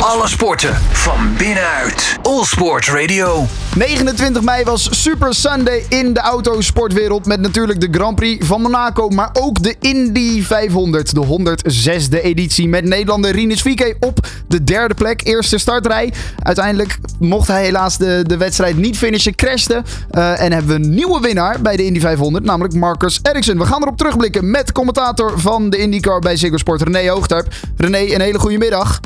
Alle sporten van binnenuit. All Sport Radio. 29 mei was Super Sunday in de autosportwereld met natuurlijk de Grand Prix van Monaco, maar ook de Indy 500, de 106e editie met Nederlander Rinus Vieke op de derde plek, eerste startrij. Uiteindelijk mocht hij helaas de, de wedstrijd niet finishen, crashte uh, en hebben we een nieuwe winnaar bij de Indy 500, namelijk Marcus Ericsson. We gaan erop terugblikken met commentator van de IndyCar bij Ziggo Sport, René Hoogterp. René, een hele goede middag.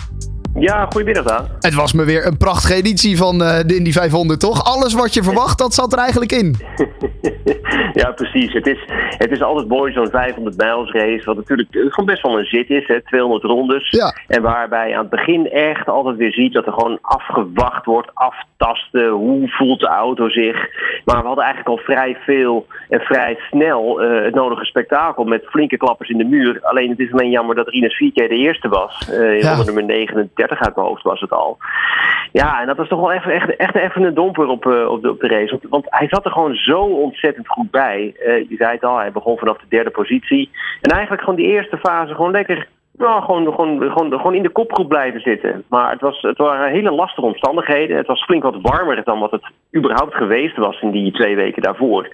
Ja, goedemiddag dan. Het was me weer een prachtige editie van uh, de Indy 500, toch? Alles wat je verwacht, dat zat er eigenlijk in. ja, precies. Het is, het is altijd mooi, zo'n 500 mijls race. Wat natuurlijk gewoon best wel een zit is, hè, 200 rondes. Ja. En waarbij je aan het begin echt altijd weer ziet dat er gewoon afgewacht wordt, aftasten. Hoe voelt de auto zich? Maar we hadden eigenlijk al vrij veel en vrij snel uh, het nodige spektakel met flinke klappers in de muur. Alleen het is alleen jammer dat Rinus Vieke de eerste was. Uh, in ja. nummer 39 uit mijn hoofd was het al. Ja, en dat was toch wel even, echt, echt even een domper op, uh, op, de, op de race. Want hij zat er gewoon zo ontzettend goed bij. Uh, je zei het al, hij begon vanaf de derde positie. En eigenlijk gewoon die eerste fase gewoon lekker nou, gewoon, gewoon, gewoon, gewoon in de kopgroep blijven zitten. Maar het, was, het waren hele lastige omstandigheden. Het was flink wat warmer dan wat het überhaupt geweest was in die twee weken daarvoor.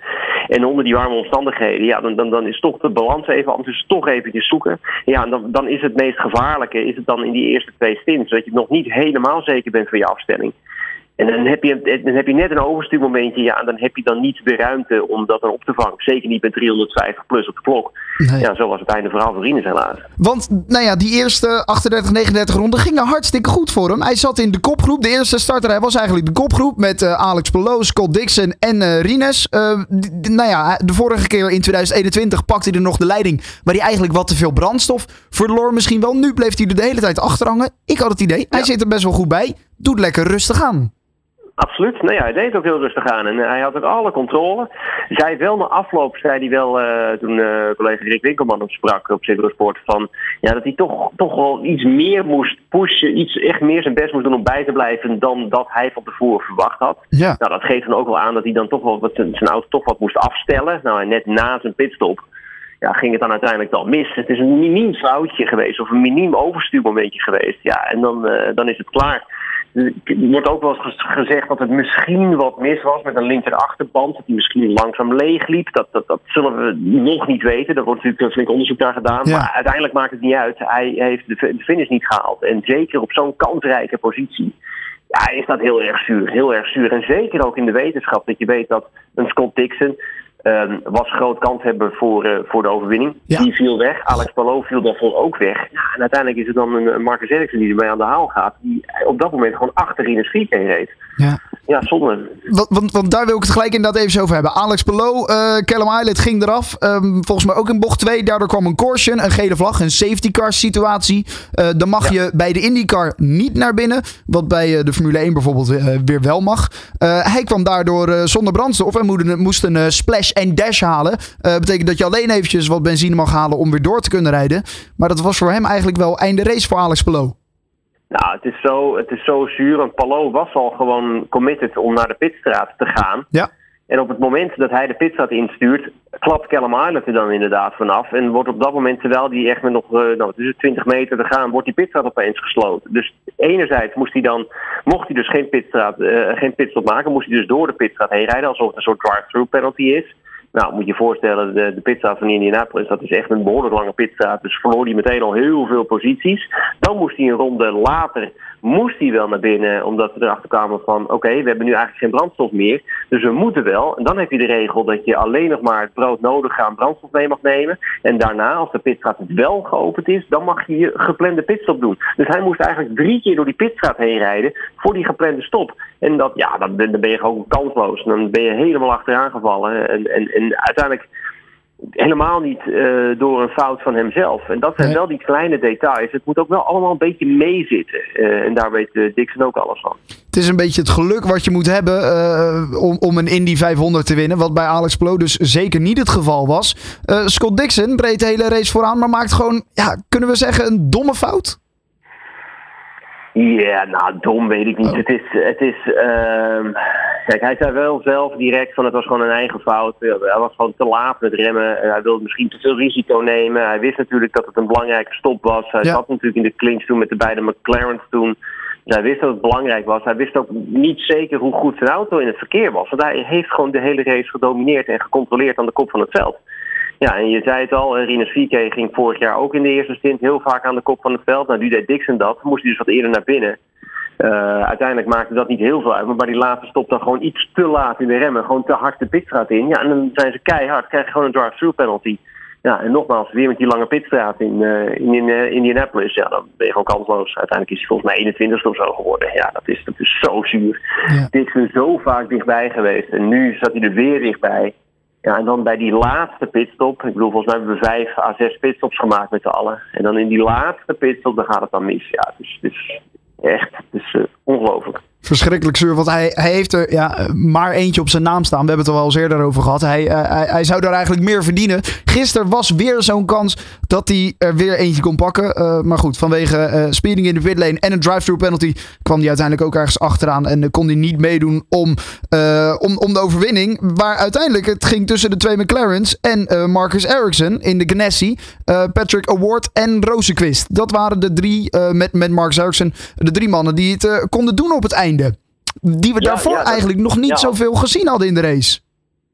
En onder die warme omstandigheden, ja, dan, dan, dan is toch de balans even anders, toch eventjes zoeken. Ja, en dan, dan is het meest gevaarlijke, is het dan in die eerste twee stints, dat je nog niet helemaal zeker bent van je afstelling. En dan heb, je, dan heb je net een overstuurmomentje, ja, en dan heb je dan niet de ruimte om dat dan op te vangen. Zeker niet met 350 plus op de klok. Nee. Ja, zo was het einde vooral voor Rinus helaas. Want, nou ja, die eerste 38, 39 ronden gingen hartstikke goed voor hem. Hij zat in de kopgroep. De eerste starter hij was eigenlijk de kopgroep met uh, Alex Pelot, Scott Dixon en uh, Rinus. Uh, nou ja, de vorige keer in 2021 pakte hij er nog de leiding, waar hij eigenlijk wat te veel brandstof verloor misschien wel. Nu bleef hij er de hele tijd achter hangen. Ik had het idee, hij ja. zit er best wel goed bij. Doet lekker rustig aan. Absoluut. Nee, hij deed ook heel rustig aan en hij had ook alle controle. Zij wel na afloop, zei hij wel uh, toen uh, collega Rick Winkelman hem sprak op Ziggo Sport van ja, dat hij toch, toch wel iets meer moest pushen, iets echt meer zijn best moest doen om bij te blijven dan dat hij van tevoren verwacht had. Ja. Nou, dat geeft dan ook wel aan dat hij dan toch wel wat, zijn auto toch wat moest afstellen. Nou, en net na zijn pitstop ja, ging het dan uiteindelijk dan mis. Het is een miniem foutje geweest of een miniem overstuurmomentje geweest. Ja, en dan, uh, dan is het klaar. Er wordt ook wel eens gezegd dat het misschien wat mis was met een linker achterband. Dat hij misschien langzaam leeg liep. Dat, dat, dat zullen we nog niet weten. Er wordt natuurlijk een flink onderzoek naar gedaan. Ja. Maar uiteindelijk maakt het niet uit. Hij heeft de, de finish niet gehaald. En zeker op zo'n kansrijke positie. Ja, is dat heel erg zuur. Heel erg zuur. En zeker ook in de wetenschap. Dat je weet dat een Scott Dixon Um, was groot kans hebben voor, uh, voor de overwinning. Ja. Die viel weg. Alex Palou viel daarvoor ook weg. Ja, en uiteindelijk is het dan een, een Marcus Ericsson die ermee aan de haal gaat. Die op dat moment gewoon achter Rinus Vieke reed. Ja. Ja, zonde. Want, want, want, daar wil ik het gelijk inderdaad even over hebben. Alex Pelot, uh, Callum Islet ging eraf. Um, volgens mij ook in bocht 2. Daardoor kwam een caution, een gele vlag, een safety car situatie. Uh, dan mag ja. je bij de IndyCar niet naar binnen. Wat bij uh, de Formule 1 bijvoorbeeld weer wel mag. hij kwam daardoor zonder brandstof en moest, moest een splash en dash halen. betekent dat je alleen eventjes wat benzine mag halen om weer door te kunnen rijden. Maar dat was voor hem eigenlijk wel einde race voor Alex Pelot. Nou, het is zo, het is zo zuur. Want Palou was al gewoon committed om naar de pitstraat te gaan. Ja. En op het moment dat hij de pitstraat instuurt, klapt Callum Islet er dan inderdaad vanaf. En wordt op dat moment, terwijl hij echt met nog uh, nou, tussen 20 meter te gaan, wordt die pitstraat opeens gesloten. Dus enerzijds moest hij dan, mocht hij dus geen, pitstraat, uh, geen pitstop maken, moest hij dus door de pitstraat heen rijden, alsof het een soort drive-through penalty is. Nou, moet je je voorstellen, de, de pitstraat van Indianapolis, dat is echt een behoorlijk lange pitstraat. Dus verloor hij meteen al heel veel posities. Dan moest hij een ronde later, moest hij wel naar binnen, omdat we erachter kwamen van, oké, we hebben nu eigenlijk geen brandstof meer. Dus we moeten wel. En dan heb je de regel dat je alleen nog maar het brood nodig aan brandstof mee mag nemen. En daarna, als de pitstraat wel geopend is, dan mag je je geplande pitstop doen. Dus hij moest eigenlijk drie keer door die pitstraat heen rijden voor die geplande stop. En dat, ja, dan, dan ben je gewoon kansloos. Dan ben je helemaal achteraan gevallen. En, en, en uiteindelijk helemaal niet uh, door een fout van hemzelf. En dat zijn Nee. wel die kleine details. Het moet ook wel allemaal een beetje meezitten. Uh, en daar weet uh, Dixon ook alles van. Het is een beetje het geluk wat je moet hebben om, om een Indy 500 te winnen. Wat bij Alex Plo dus zeker niet het geval was. Scott Dixon breed de hele race vooraan, maar maakt gewoon, ja, kunnen we zeggen, een domme fout? Ja, yeah, nou, dom weet ik niet. Oh. Het is, het is, uh, kijk, hij zei wel zelf direct van het was gewoon een eigen fout. Hij was gewoon te laat met remmen. En hij wilde misschien te veel risico nemen. Hij wist natuurlijk dat het een belangrijke stop was. Hij Ja. zat natuurlijk in de clinch toen met de beide McLaren's toen. hij wist dat het belangrijk was. Hij wist ook niet zeker hoe goed zijn auto in het verkeer was. Want hij heeft gewoon de hele race gedomineerd en gecontroleerd aan de kop van het veld. Ja, en je zei het al, Rinus VK ging vorig jaar ook in de eerste stint heel vaak aan de kop van het veld. Nou, nu deed Dixon dat, moest hij dus wat eerder naar binnen. Uh, uiteindelijk maakte dat niet heel veel uit, maar bij die laatste stop dan gewoon iets te laat in de remmen. Gewoon te hard de pitstraat in. Ja, en dan zijn ze keihard, krijg je gewoon een drive-through penalty. Ja, en nogmaals, weer met die lange pitstraat in, uh, in, in uh, Indianapolis. Ja, dan ben je gewoon kansloos. Uiteindelijk is hij volgens mij 21 of zo geworden. Ja, dat is, dat is zo zuur. Ja. Dit is zo vaak dichtbij geweest. En nu zat hij er weer dichtbij. Ja, en dan bij die laatste pitstop. Ik bedoel, volgens mij hebben we vijf à zes pitstops gemaakt met z'n allen. En dan in die laatste pitstop, dan gaat het dan mis. Ja, dus, dus echt, het is uh, ongelooflijk. Verschrikkelijk zuur, want hij, hij heeft er ja, maar eentje op zijn naam staan. We hebben het er wel eens eerder over gehad. Hij, uh, hij, hij, zou daar eigenlijk meer verdienen. Gisteren was weer zo'n kans dat hij er weer eentje kon pakken. Uh, maar goed, vanwege uh, speeding in de pitlane en een drive-through penalty kwam hij uiteindelijk ook ergens achteraan. En kon hij niet meedoen om, om, om de overwinning. Waar uiteindelijk het ging tussen de twee McLaren's en Marcus Ericsson in de Ganassi. Patrick Award en Rosenquist. Dat waren de drie, met, met Marcus Ericsson, de drie mannen die het konden doen op het einde. Die we Ja, daarvoor ja, dat- eigenlijk nog niet ja. zoveel gezien hadden in de race.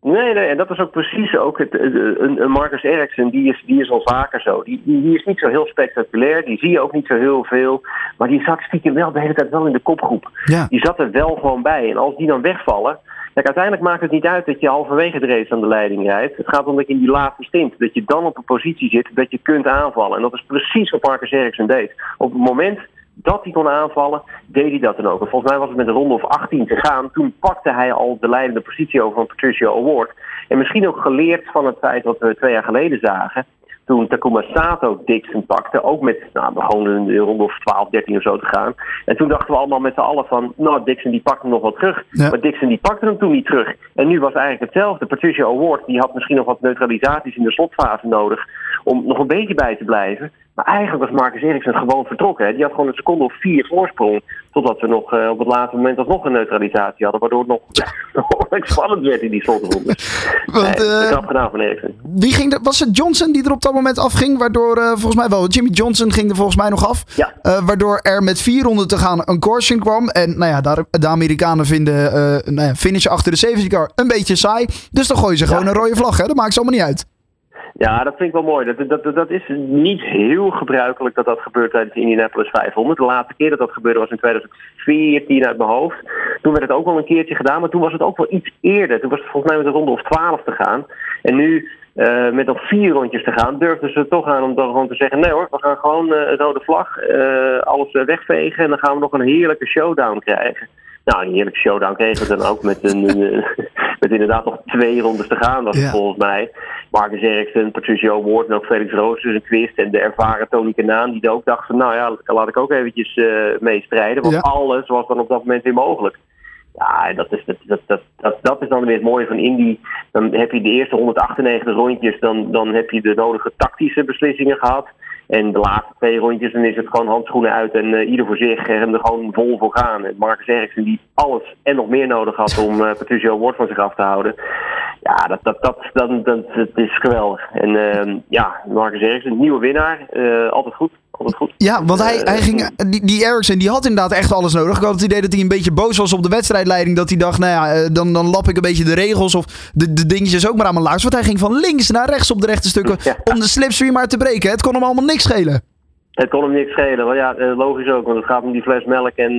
Nee, nee, en dat is ook precies ook het, een, Marcus Ericsson, die is, die is al vaker zo. Die, die, is niet zo heel spectaculair, die zie je ook niet zo heel veel. Maar die zat stiekem wel de hele tijd wel in de kopgroep. Ja. Die zat er wel gewoon bij. En als die dan wegvallen. Kijk, uiteindelijk maakt het niet uit dat je halverwege de race aan de leiding rijdt. Het gaat om dat je in die laatste stint, dat je dan op een positie zit dat je kunt aanvallen. En dat is precies wat Marcus Ericsson deed. Op het moment dat hij kon aanvallen, deed hij dat dan ook. En volgens mij was het met een ronde of 18 te gaan. Toen pakte hij al de leidende positie over van Patricio Award. En misschien ook geleerd van het feit wat we twee jaar geleden zagen. Toen Takuma Sato Dixon pakte, ook met nou, gewoon een ronde of 12, 13 of zo te gaan. En toen dachten we allemaal met z'n allen van, nou Dixon die pakt hem nog wel terug. Ja. Maar Dixon die pakte hem toen niet terug. En nu was eigenlijk hetzelfde. Patricio Award die had misschien nog wat neutralisaties in de slotfase nodig om nog een beetje bij te blijven. Maar eigenlijk was Marcus Ericsson gewoon vertrokken. Hè. Die had gewoon een seconde of vier voorsprong. Totdat we nog eh, op het laatste moment alsnog een neutralisatie hadden. Waardoor het nog behoorlijk spannend werd in die slotronde. Want, eh, knap gedaan van Ericsson. Wie ging er, was het Johnson die er op dat moment afging? Waardoor, eh, volgens mij wel, Jimmy Johnson ging er volgens mij nog af. Ja. Waardoor er met vier ronden te gaan een caution kwam. En nou ja, daar, de Amerikanen vinden nou ja, finishen achter de safety car een beetje saai. Dus dan gooien ze gewoon een rode vlag. Hè? Dat maakt ze allemaal niet uit. Ja, dat vind ik wel mooi. Dat, dat, dat, is niet heel gebruikelijk dat dat gebeurt tijdens de Indianapolis 500. De laatste keer dat dat gebeurde was in 2014 uit mijn hoofd. Toen werd het ook wel een keertje gedaan, maar toen was het ook wel iets eerder. Toen was het volgens mij met een ronde of 12 te gaan. En nu, eh, met nog vier rondjes te gaan, durfden ze er toch aan om dan gewoon te zeggen: nee hoor, we gaan gewoon een rode vlag, eh, alles wegvegen en dan gaan we nog een heerlijke showdown krijgen. Nou, een heerlijke showdown kregen we dan ook met, een, een, met inderdaad nog twee rondes te gaan, was het Ja. volgens mij. Marcus Ericsson, Patricio Ward en ook Felix Roosers en Quist en de ervaren Tony Kanaan die ook dachten van nou ja, laat ik ook eventjes eh meestrijden. Want Ja. alles was dan op dat moment weer mogelijk. Ja, dat is, dat, dat, dat, dat, dat is dan weer het mooie van Indy. Dan heb je de eerste 198 rondjes, dan, dan heb je de nodige tactische beslissingen gehad. En de laatste twee rondjes, dan is het gewoon handschoenen uit en eh, ieder voor zich en er gewoon vol voor gaan. En Marcus Ericsson die alles en nog meer nodig had om eh, Patricio Ward van zich af te houden. Ja, dat, dat, dat, dat, dat, het is geweldig. En ehm, ja, Marcus Ericsson, nieuwe winnaar. eh, altijd goed, altijd goed. Ja, want hij, Eh, hij ging, die, die Ericsson die had inderdaad echt alles nodig. Ik had het idee dat hij een beetje boos was op de wedstrijdleiding. Dat hij dacht, nou ja, eh, dan, dan lap ik een beetje de regels of de, de dingetjes ook maar aan mijn laars. Want hij ging van links naar rechts op de rechte stukken Ja. om de slipstream maar te breken. Het kon hem allemaal niks schelen. Het kon hem niks schelen. Want ja, logisch ook, want het gaat om die fles melk en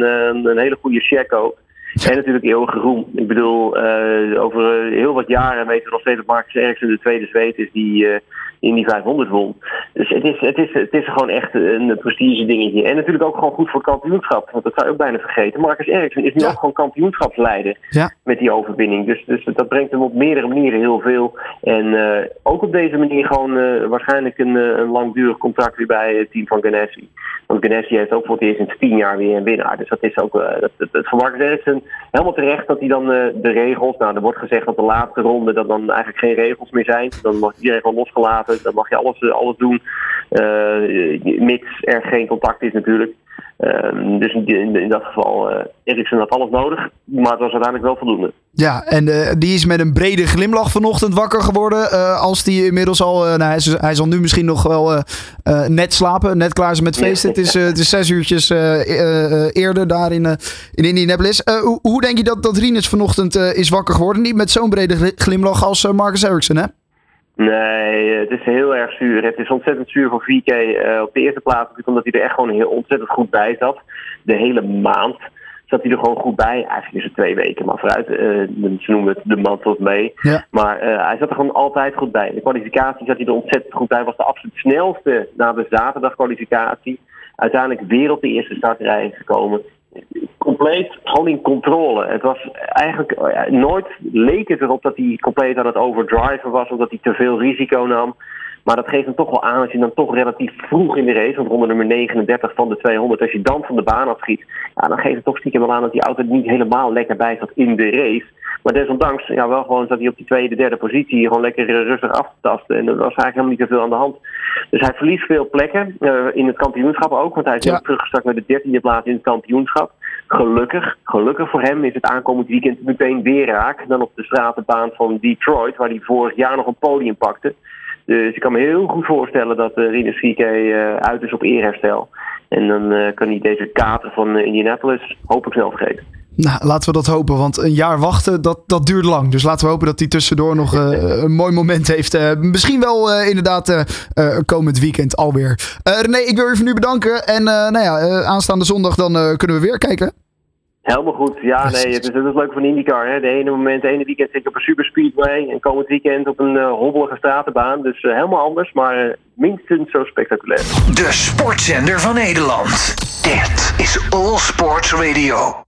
een hele goede check ook. En natuurlijk eeuwige roem. Ik bedoel, eh, over eh, heel wat jaren weten we nog steeds dat Marcus Ericsson de tweede zweet is die eh, in die 500 won. Dus het is, het, is, het is gewoon echt een prestige dingetje. En natuurlijk ook gewoon goed voor het kampioenschap. Want dat zou je ook bijna vergeten. Marcus Ericsson is nu Ja. ook gewoon kampioenschapsleider Ja. met die overwinning. Dus, dus dat brengt hem op meerdere manieren heel veel. En eh, ook op deze manier gewoon eh, waarschijnlijk een, eh, een langdurig contract weer bij het team van Ganassi. Want Ganassi heeft ook voor het eerst in tien jaar weer een winnaar. Dus dat is ook eh, dat, dat, dat voor Marcus Ericsson helemaal terecht dat hij dan de regels... Nou, er wordt gezegd dat de laatste ronde dat dan eigenlijk geen regels meer zijn. Dan mag iedereen gewoon losgelaten. Dan mag je alles, eh, alles doen. eh, mits er geen contact is natuurlijk. Ehm, dus in, in, dat geval, uh, Eriksen had alles nodig, maar het was uiteindelijk wel voldoende. Ja, en uh, die is met een brede glimlach vanochtend wakker geworden. Als die inmiddels al, nou, hij, hij, zal nu misschien nog wel net slapen, net klaar zijn met feesten. Het is, het is zes uurtjes eerder daar in, in Indianapolis. Hoe, hoe, denk je dat, dat Rinus vanochtend is wakker geworden? Niet met zo'n brede glimlach als Marcus Eriksen, hè? Nee, het is heel erg zuur. Het is ontzettend zuur voor VK. Uh, op de eerste plaats omdat hij er echt gewoon heel ontzettend goed bij zat. De hele maand zat hij er gewoon goed bij. Eigenlijk is het twee weken, maar vooruit. Uh, ze noemen het de maand tot mee. Ja. Maar uh, hij zat er gewoon altijd goed bij. De kwalificatie zat hij er ontzettend goed bij. Was de absoluut snelste na de zaterdagkwalificatie. Uiteindelijk weer op de eerste startrij gekomen compleet gewoon in controle. Het was eigenlijk eh, nooit leek het erop dat hij compleet aan het overdriven was of dat hij te veel risico nam. Maar dat geeft hem toch wel aan als je dan toch relatief vroeg in de race, want ronde nummer 39 van de 200, als je dan van de baan afschiet, ja, dan geeft het toch stiekem wel aan dat die auto niet helemaal lekker bij zat in de race. Maar desondanks, ja, wel gewoon zat hij op die tweede, derde positie gewoon lekker rustig af te tasten. En er was eigenlijk helemaal niet zoveel aan de hand. Dus hij verliest veel plekken, uh, in het kampioenschap ook, want hij is ja. teruggestart naar de dertiende plaats in het kampioenschap. Gelukkig, gelukkig voor hem is het aankomend weekend meteen weer raak dan op de stratenbaan van Detroit, waar hij vorig jaar nog een podium pakte. Dus ik kan me heel goed voorstellen dat uh, Rinus uh, uit is op eerherstel. En dan uh, kan hij deze kater van Indianapolis hopelijk snel vergeten. Nou, laten we dat hopen, want een jaar wachten, dat, dat duurt lang. Dus laten we hopen dat hij tussendoor nog uh, een mooi moment heeft. Uh, misschien wel uh, inderdaad komend weekend alweer. René, ik wil je voor nu bedanken. En nou ja, aanstaande zondag dan kunnen we weer kijken. Helemaal goed. Ja, nee, het is, het is leuk van IndyCar. Hè. De ene moment, de ene weekend zit je op een superspeedway. En komend weekend op een uh, hobbelige stratenbaan. Dus uh, helemaal anders, maar uh, minstens zo spectaculair. De sportzender van Nederland. Dit is All Sports Radio.